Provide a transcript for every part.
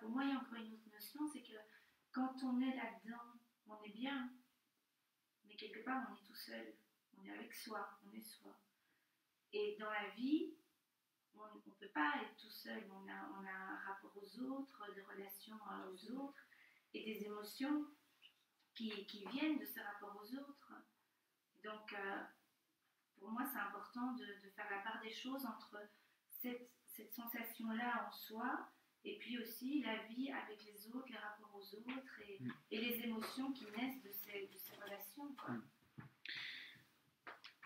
pour moi, il y a encore une autre notion, c'est que quand on est là-dedans, on est bien, mais quelque part, on est tout seul. On est avec soi, on est soi. Et dans la vie, on ne peut pas être tout seul. On a, on a un rapport aux autres, des relations aux autres et des émotions qui, qui viennent de ce rapport aux autres. Donc, euh, pour moi, c'est important de, de, faire la part des choses entre cette, cette sensation-là en soi et puis aussi la vie avec les autres, les rapports aux autres et, mm. et les émotions qui naissent de ces, de ces relations. Mm.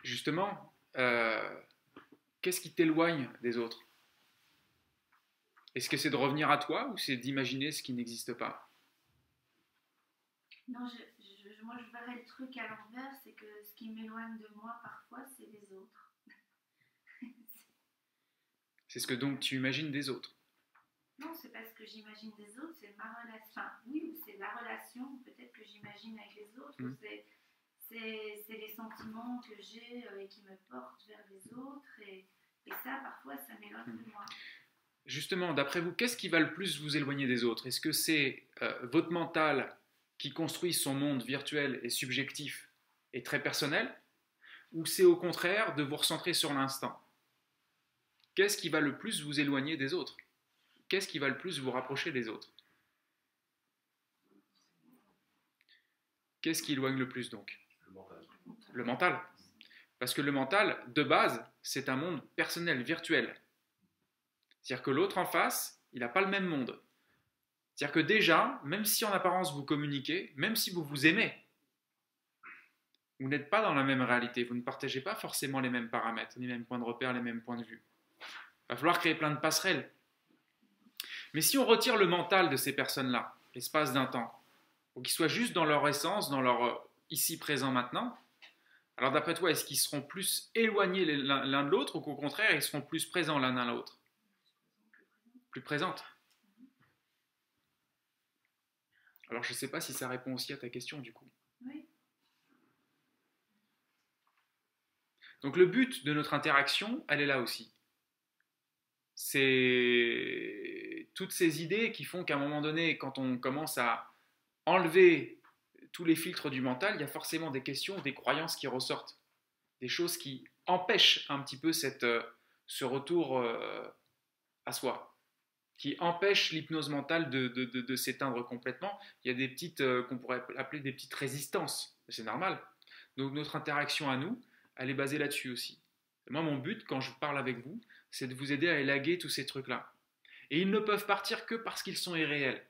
Justement, euh, qu'est-ce qui t'éloigne des autres? Est-ce que c'est de revenir à toi ou c'est d'imaginer ce qui n'existe pas? Non, moi je verrais le truc à l'envers, c'est que ce qui m'éloigne de moi parfois, c'est les autres. c'est ce que donc tu imagines des autres ce que j'imagine des autres, c'est ma relation. oui, c'est la relation peut-être que j'imagine avec les autres. Mmh. C'est les sentiments que j'ai euh, et qui me portent vers les autres. Et, et ça, parfois, ça m'éloigne de moi. Justement, d'après vous, qu'est-ce qui va le plus vous éloigner des autres? Est-ce que c'est euh, votre mental qui construit son monde virtuel et subjectif et très personnel Ou c'est au contraire de vous recentrer sur l'instant? Qu'est-ce qui va le plus vous éloigner des autres? Qu'est-ce qui va le plus vous rapprocher des autres? Qu'est-ce qui éloigne le plus donc? Le mental. Le mental. Parce que le mental, de base, c'est un monde personnel, virtuel. C'est-à-dire que l'autre en face, il n'a pas le même monde. C'est-à-dire que déjà, même si en apparence vous communiquez, même si vous vous aimez, vous n'êtes pas dans la même réalité, vous ne partagez pas forcément les mêmes paramètres, les mêmes points de repère, les mêmes points de vue. Il va falloir créer plein de passerelles. Mais si on retire le mental de ces personnes-là, l'espace d'un temps, pour qu'ils soient juste dans leur essence, dans leur euh, ici, présent, maintenant, alors d'après toi, est-ce qu'ils seront plus éloignés l'un de l'autre ou qu'au contraire, ils seront plus présents l'un à l'autre? Plus présentes Alors je ne sais pas si ça répond aussi à ta question du coup. Oui. Donc le but de notre interaction, elle est là aussi. C'est toutes ces idées qui font qu'à un moment donné, quand on commence à enlever tous les filtres du mental, il y a forcément des questions, des croyances qui ressortent, des choses qui empêchent un petit peu euh, ce retour euh, à soi, qui empêchent l'hypnose mentale de, de, de, s'éteindre complètement. Il y a des petites, euh, qu'on pourrait appeler des petites résistances, c'est normal. Donc notre interaction à nous, elle est basée là-dessus aussi. moi, mon but, quand je parle avec vous, c'est de vous aider à élaguer tous ces trucs-là. Et ils ne peuvent partir que parce qu'ils sont irréels.